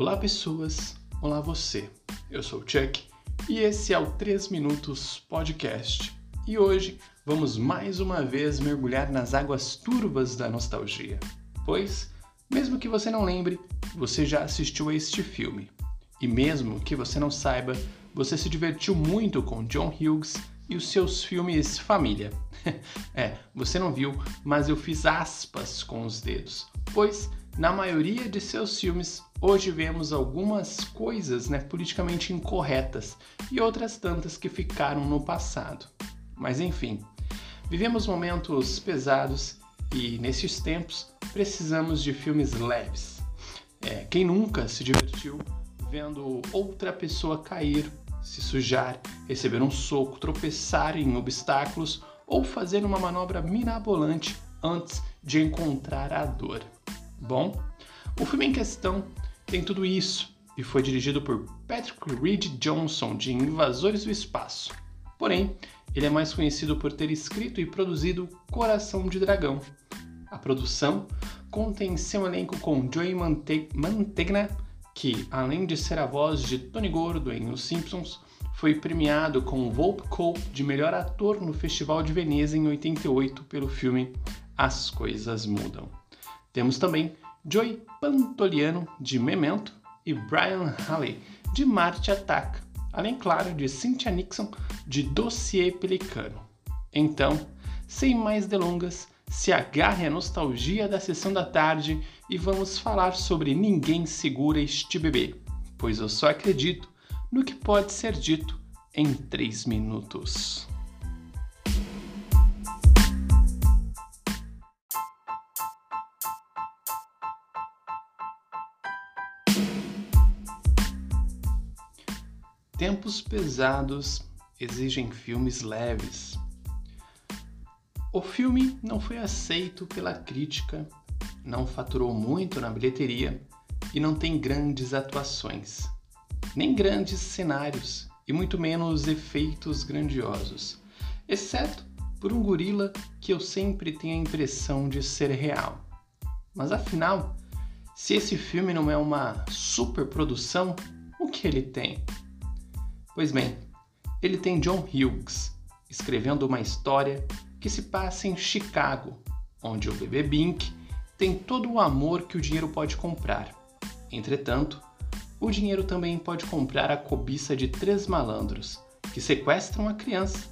Olá, pessoas. Olá, você. Eu sou o Chuck e esse é o 3 Minutos Podcast. E hoje vamos mais uma vez mergulhar nas águas turvas da nostalgia. Pois, mesmo que você não lembre, você já assistiu a este filme. E mesmo que você não saiba, você se divertiu muito com John Hughes e os seus filmes Família. é, você não viu, mas eu fiz aspas com os dedos, pois na maioria de seus filmes hoje vemos algumas coisas né, politicamente incorretas e outras tantas que ficaram no passado. Mas enfim, vivemos momentos pesados e nesses tempos precisamos de filmes leves. É, quem nunca se divertiu vendo outra pessoa cair se sujar, receber um soco, tropeçar em obstáculos ou fazer uma manobra mirabolante antes de encontrar a dor. Bom, o filme em questão tem tudo isso e foi dirigido por Patrick Reed Johnson de Invasores do Espaço. Porém, ele é mais conhecido por ter escrito e produzido Coração de Dragão. A produção contém seu elenco com Joey Mantegna, que, além de ser a voz de Tony Gordo em Os Simpsons, foi premiado com o Volpe Cole de melhor ator no Festival de Veneza em 88 pelo filme As Coisas Mudam. Temos também Joey Pantoliano de Memento e Brian Halley de Marte Ataca, além, claro, de Cynthia Nixon de Dossiê Pelicano. Então, sem mais delongas, se agarre à nostalgia da sessão da tarde e vamos falar sobre Ninguém Segura Este Bebê, pois eu só acredito no que pode ser dito em 3 minutos. Tempos pesados exigem filmes leves. O filme não foi aceito pela crítica não faturou muito na bilheteria e não tem grandes atuações, nem grandes cenários e muito menos efeitos grandiosos, exceto por um gorila que eu sempre tenho a impressão de ser real. Mas afinal, se esse filme não é uma superprodução, o que ele tem? Pois bem, ele tem John Hughes escrevendo uma história que se passa em Chicago, onde o bebê Bink tem todo o amor que o dinheiro pode comprar. Entretanto, o dinheiro também pode comprar a cobiça de três malandros que sequestram a criança.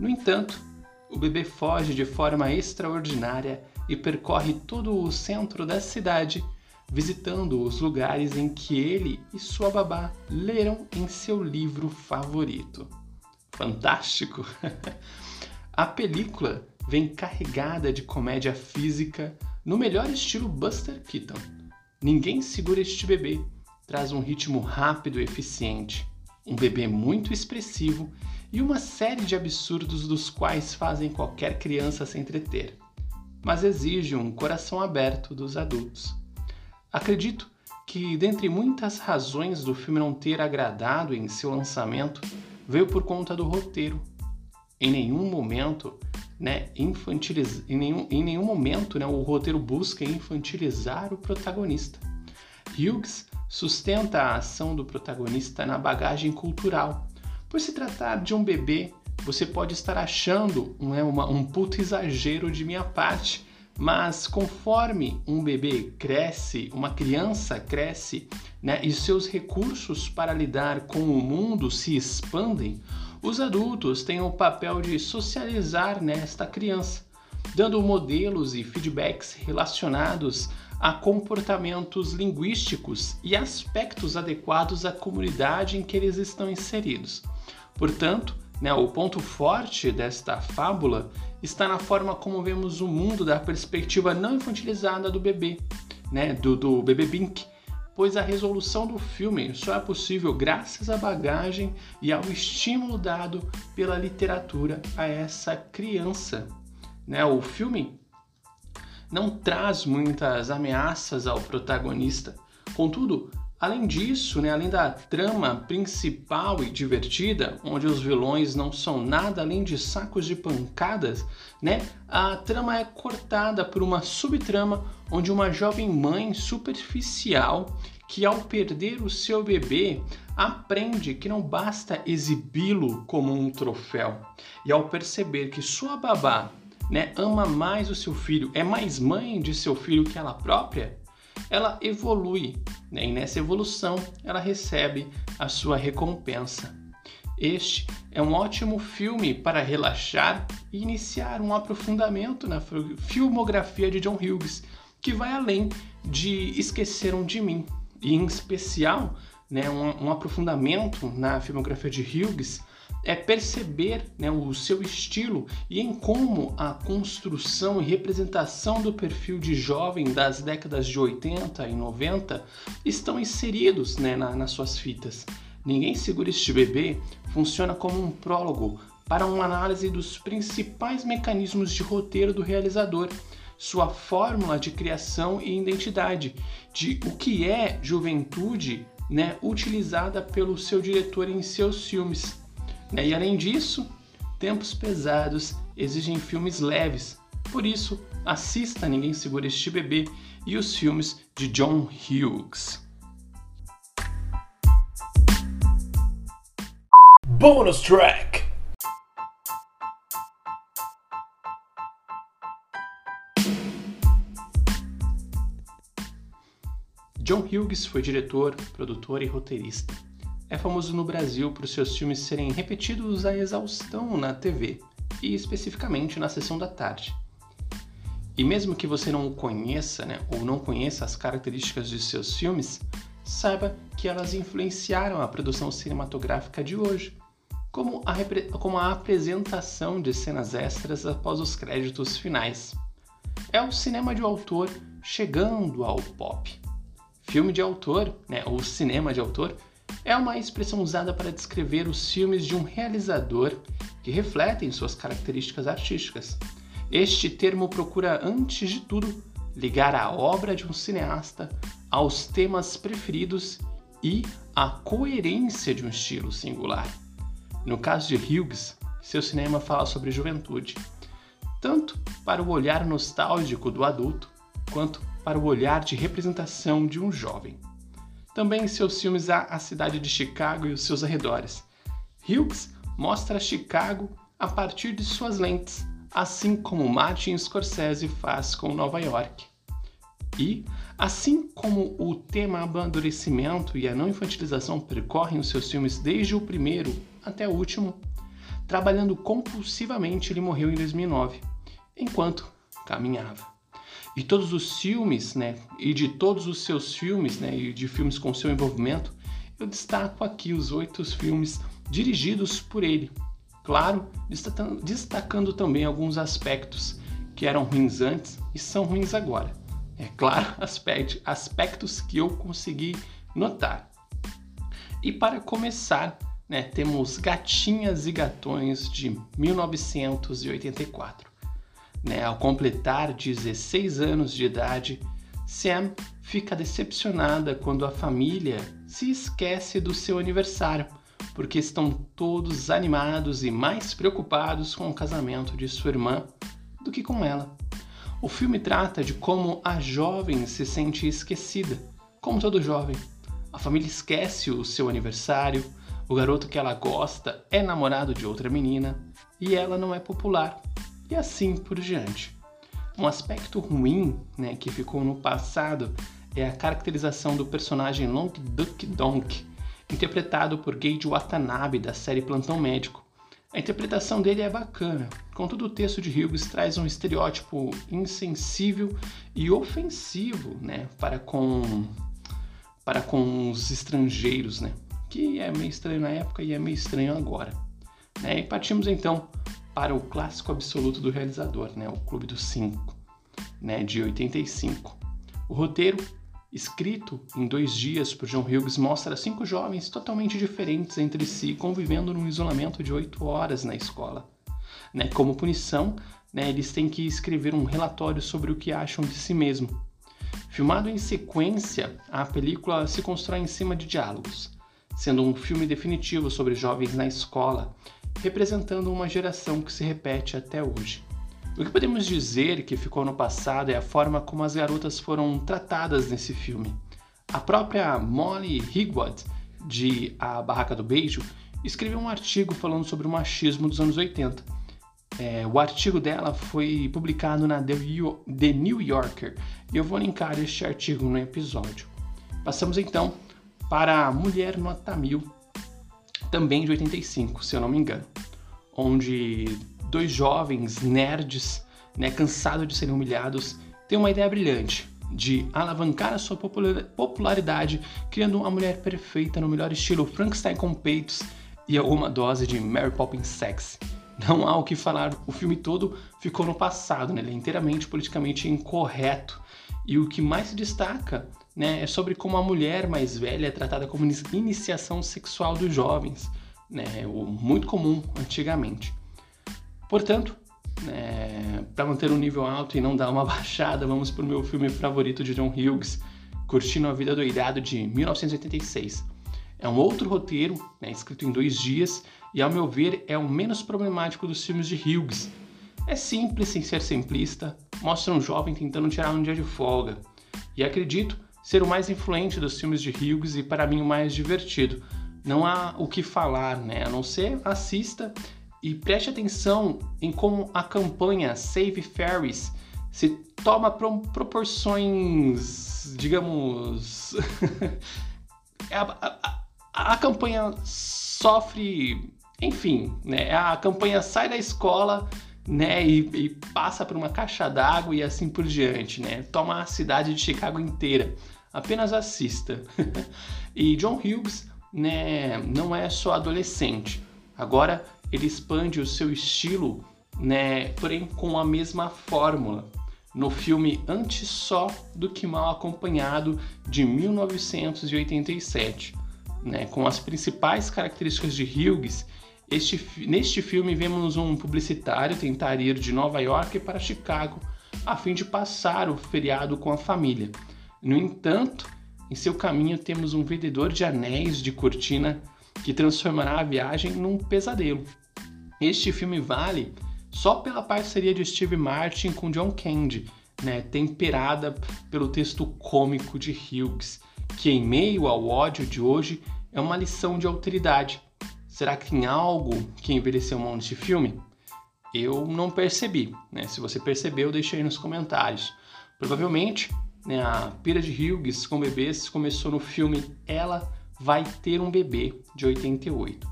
No entanto, o bebê foge de forma extraordinária e percorre todo o centro da cidade, visitando os lugares em que ele e sua babá leram em seu livro favorito. Fantástico! a película vem carregada de comédia física, no melhor estilo Buster Keaton. Ninguém segura este bebê, traz um ritmo rápido e eficiente, um bebê muito expressivo e uma série de absurdos dos quais fazem qualquer criança se entreter, mas exige um coração aberto dos adultos. Acredito que, dentre muitas razões do filme não ter agradado em seu lançamento, veio por conta do roteiro. Em nenhum momento né, infantiliz... em, nenhum, em nenhum momento né, o roteiro busca infantilizar o protagonista. Hughes sustenta a ação do protagonista na bagagem cultural. Por se tratar de um bebê, você pode estar achando né, uma, um puto exagero de minha parte, mas conforme um bebê cresce, uma criança cresce, né, e seus recursos para lidar com o mundo se expandem, os adultos têm o papel de socializar nesta criança, dando modelos e feedbacks relacionados a comportamentos linguísticos e aspectos adequados à comunidade em que eles estão inseridos. Portanto, né, o ponto forte desta fábula está na forma como vemos o mundo da perspectiva não infantilizada do bebê, né, do, do bebê Bink, pois a resolução do filme só é possível graças à bagagem e ao estímulo dado pela literatura a essa criança. Né? O filme não traz muitas ameaças ao protagonista, contudo, Além disso, né, além da trama principal e divertida, onde os vilões não são nada além de sacos de pancadas, né, a trama é cortada por uma subtrama onde uma jovem mãe superficial que, ao perder o seu bebê, aprende que não basta exibi-lo como um troféu. E ao perceber que sua babá né, ama mais o seu filho, é mais mãe de seu filho que ela própria, ela evolui. Né, e nessa evolução, ela recebe a sua recompensa. Este é um ótimo filme para relaxar e iniciar um aprofundamento na filmografia de John Hughes, que vai além de Esqueceram de Mim, e em especial né, um, um aprofundamento na filmografia de Hughes é perceber né, o seu estilo e em como a construção e representação do perfil de jovem das décadas de 80 e 90 estão inseridos né, na, nas suas fitas. Ninguém Segura Este Bebê funciona como um prólogo para uma análise dos principais mecanismos de roteiro do realizador, sua fórmula de criação e identidade, de o que é juventude né, utilizada pelo seu diretor em seus filmes. Né? E além disso, tempos pesados exigem filmes leves. Por isso, assista Ninguém Segura Este Bebê e os filmes de John Hughes. Bonus track! John Hughes foi diretor, produtor e roteirista. É famoso no Brasil por seus filmes serem repetidos à exaustão na TV, e especificamente na sessão da tarde. E mesmo que você não conheça, né, ou não conheça as características de seus filmes, saiba que elas influenciaram a produção cinematográfica de hoje como a, como a apresentação de cenas extras após os créditos finais. É o cinema de autor chegando ao pop. Filme de autor, né, ou cinema de autor, é uma expressão usada para descrever os filmes de um realizador que refletem suas características artísticas. Este termo procura, antes de tudo, ligar a obra de um cineasta aos temas preferidos e à coerência de um estilo singular. No caso de Hughes, seu cinema fala sobre juventude, tanto para o olhar nostálgico do adulto, quanto para o olhar de representação de um jovem. Também em seus filmes há a cidade de Chicago e os seus arredores. Hughes mostra Chicago a partir de suas lentes, assim como Martin Scorsese faz com Nova York. E, assim como o tema amadurecimento e a não infantilização percorrem os seus filmes desde o primeiro até o último, trabalhando compulsivamente, ele morreu em 2009, enquanto caminhava. E todos os filmes, né, e de todos os seus filmes, né, e de filmes com seu envolvimento, eu destaco aqui os oito filmes dirigidos por ele. Claro, destacando também alguns aspectos que eram ruins antes e são ruins agora. É claro, aspectos que eu consegui notar. E para começar, né, temos Gatinhas e Gatões de 1984. Né, ao completar 16 anos de idade, Sam fica decepcionada quando a família se esquece do seu aniversário, porque estão todos animados e mais preocupados com o casamento de sua irmã do que com ela. O filme trata de como a jovem se sente esquecida, como todo jovem. A família esquece o seu aniversário, o garoto que ela gosta é namorado de outra menina e ela não é popular, e assim por diante. Um aspecto ruim né, que ficou no passado é a caracterização do personagem Long Duck Donk, interpretado por Gage Watanabe da série Plantão Médico. A interpretação dele é bacana, contudo o texto de Hughes traz um estereótipo insensível e ofensivo né, para, com, para com os estrangeiros, né? que é meio estranho na época e é meio estranho agora. Né? E partimos então para o clássico absoluto do realizador, né? o Clube dos Cinco, né? de 85. O roteiro, escrito em dois dias por John Hughes, mostra cinco jovens totalmente diferentes entre si, convivendo num isolamento de oito horas na escola. Né? Como punição, né? eles têm que escrever um relatório sobre o que acham de si mesmo. Filmado em sequência, a película se constrói em cima de diálogos sendo um filme definitivo sobre jovens na escola, representando uma geração que se repete até hoje. O que podemos dizer que ficou no passado é a forma como as garotas foram tratadas nesse filme. A própria Molly Higwood, de A Barraca do Beijo, escreveu um artigo falando sobre o machismo dos anos 80. É, o artigo dela foi publicado na The New Yorker e eu vou linkar este artigo no episódio. Passamos então para Mulher Nota Mil, também de 85, se eu não me engano, onde dois jovens nerds, né, cansados de serem humilhados, têm uma ideia brilhante de alavancar a sua popularidade criando uma mulher perfeita no melhor estilo Frankenstein com peitos e alguma dose de Mary Poppins sexy. Não há o que falar, o filme todo ficou no passado, né? ele é inteiramente politicamente incorreto. E o que mais se destaca né, é sobre como a mulher mais velha é tratada como iniciação sexual dos jovens, né, o muito comum antigamente. Portanto, é, para manter um nível alto e não dar uma baixada, vamos para o meu filme favorito de John Hughes, Curtindo a Vida Doidado, de 1986. É um outro roteiro, né, escrito em dois dias, e ao meu ver é o menos problemático dos filmes de Hughes. É simples sem ser simplista, mostra um jovem tentando tirar um dia de folga, e acredito ser o mais influente dos filmes de Hughes e para mim o mais divertido. Não há o que falar, né? A não ser assista e preste atenção em como a campanha Save Ferries se toma proporções, digamos. a, a, a, a campanha sofre. Enfim, né? A campanha sai da escola né, e, e, passa por uma caixa d'água e assim por diante, né? Toma a cidade de Chicago inteira. Apenas assista. e John Hughes, né, não é só adolescente. Agora ele expande o seu estilo, né, porém com a mesma fórmula. No filme Antes Só do que Mal Acompanhado de 1987, né, com as principais características de Hughes este, neste filme, vemos um publicitário tentar ir de Nova York para Chicago a fim de passar o feriado com a família. No entanto, em seu caminho temos um vendedor de anéis de cortina que transformará a viagem num pesadelo. Este filme vale só pela parceria de Steve Martin com John Candy, né, temperada pelo texto cômico de Hughes, que em meio ao ódio de hoje é uma lição de autoridade Será que tem algo que envelheceu mal nesse filme? Eu não percebi, né? Se você percebeu, deixe aí nos comentários. Provavelmente, né, a pira de Hughes com bebês começou no filme Ela Vai Ter um Bebê, de 88.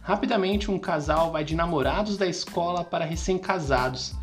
Rapidamente, um casal vai de namorados da escola para recém-casados,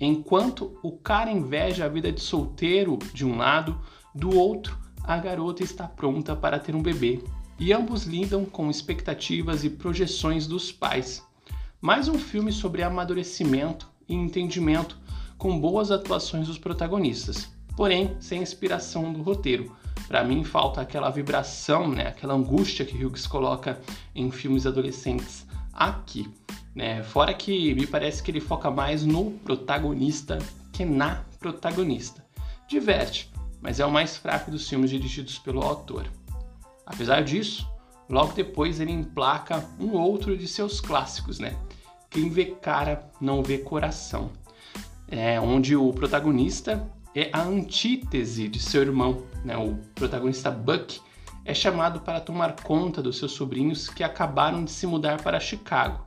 enquanto o cara inveja a vida de solteiro de um lado, do outro, a garota está pronta para ter um bebê e ambos lidam com expectativas e projeções dos pais. Mais um filme sobre amadurecimento e entendimento com boas atuações dos protagonistas, porém sem inspiração do roteiro. Para mim falta aquela vibração, né, aquela angústia que Hughes coloca em filmes adolescentes aqui. Né? Fora que me parece que ele foca mais no protagonista que na protagonista. Diverte, mas é o mais fraco dos filmes dirigidos pelo autor. Apesar disso, logo depois ele emplaca um outro de seus clássicos, né? Quem vê cara não vê coração. É onde o protagonista é a antítese de seu irmão, né? O protagonista Buck é chamado para tomar conta dos seus sobrinhos que acabaram de se mudar para Chicago.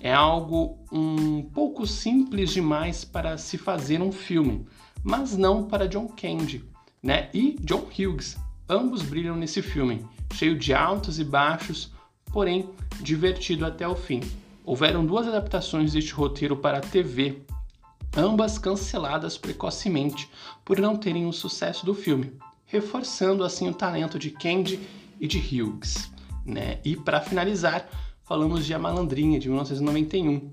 É algo um pouco simples demais para se fazer um filme, mas não para John Candy, né? E John Hughes, Ambos brilham nesse filme, cheio de altos e baixos, porém divertido até o fim. Houveram duas adaptações deste roteiro para a TV, ambas canceladas precocemente por não terem o sucesso do filme, reforçando assim o talento de Candy e de Hughes. Né? E para finalizar, falamos de A Malandrinha, de 1991,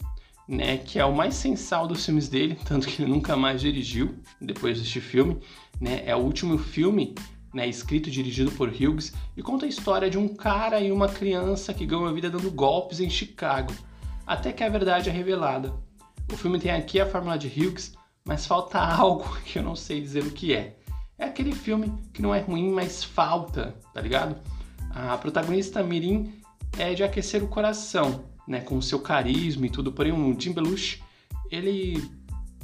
né, que é o mais sensal dos filmes dele, tanto que ele nunca mais dirigiu depois deste filme. Né? É o último filme né, escrito e dirigido por Hughes, e conta a história de um cara e uma criança que ganham a vida dando golpes em Chicago, até que a verdade é revelada. O filme tem aqui a fórmula de Hughes, mas falta algo que eu não sei dizer o que é. É aquele filme que não é ruim, mas falta, tá ligado? A protagonista Mirim é de aquecer o coração, né, com o seu carisma e tudo, porém o Jim Belushi, ele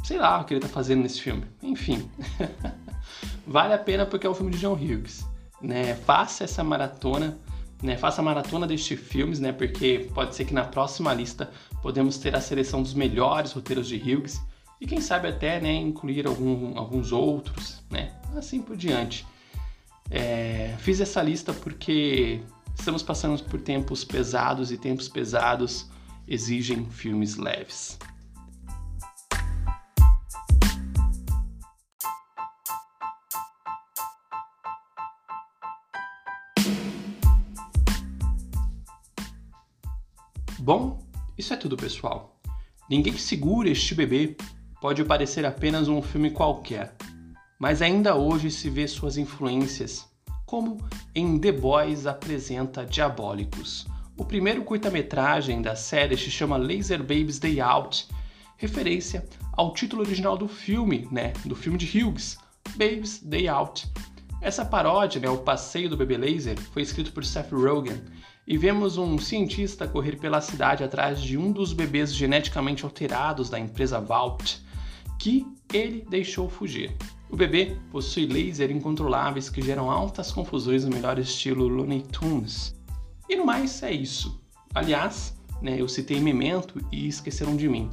sei lá o que ele tá fazendo nesse filme. Enfim. Vale a pena porque é um filme de John Hughes. né? Faça essa maratona, né? Faça a maratona destes filmes, né? Porque pode ser que na próxima lista podemos ter a seleção dos melhores roteiros de Hughes e quem sabe até, né, incluir algum, alguns outros, né? Assim por diante. É, fiz essa lista porque estamos passando por tempos pesados e tempos pesados exigem filmes leves. Bom, isso é tudo, pessoal. Ninguém segura este bebê pode parecer apenas um filme qualquer, mas ainda hoje se vê suas influências, como em The Boys apresenta Diabólicos. O primeiro curta-metragem da série se chama Laser Babies Day Out, referência ao título original do filme, né, do filme de Hughes, Babies Day Out. Essa paródia, né, o passeio do bebê laser, foi escrito por Seth Rogen e vemos um cientista correr pela cidade atrás de um dos bebês geneticamente alterados da empresa Vault, que ele deixou fugir. O bebê possui lasers incontroláveis que geram altas confusões no melhor estilo Looney Tunes. E no mais é isso. Aliás, né, eu citei Memento e Esqueceram de Mim.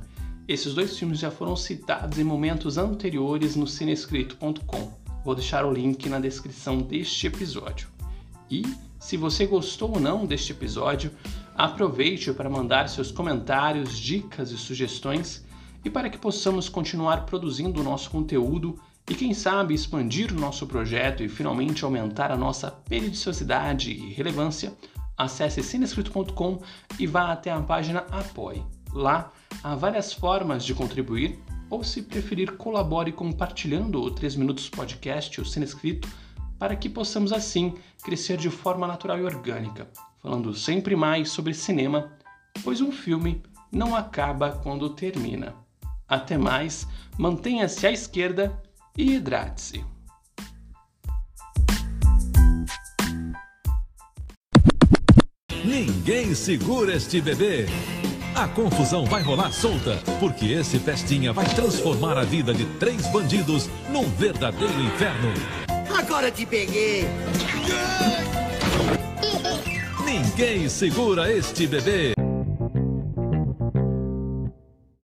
Esses dois filmes já foram citados em momentos anteriores no cinescrito.com. Vou deixar o link na descrição deste episódio. E, se você gostou ou não deste episódio, aproveite para mandar seus comentários, dicas e sugestões e para que possamos continuar produzindo o nosso conteúdo e, quem sabe, expandir o nosso projeto e finalmente aumentar a nossa periodicidade e relevância, acesse cinescrito.com e vá até a página Apoie. Lá há várias formas de contribuir, ou se preferir, colabore compartilhando o 3 Minutos Podcast, o Cinescrito, para que possamos assim crescer de forma natural e orgânica, falando sempre mais sobre cinema, pois um filme não acaba quando termina. Até mais, mantenha-se à esquerda e hidrate-se. Ninguém segura este bebê. A confusão vai rolar solta, porque esse festinha vai transformar a vida de três bandidos num verdadeiro inferno. Agora te peguei! Ninguém segura este bebê.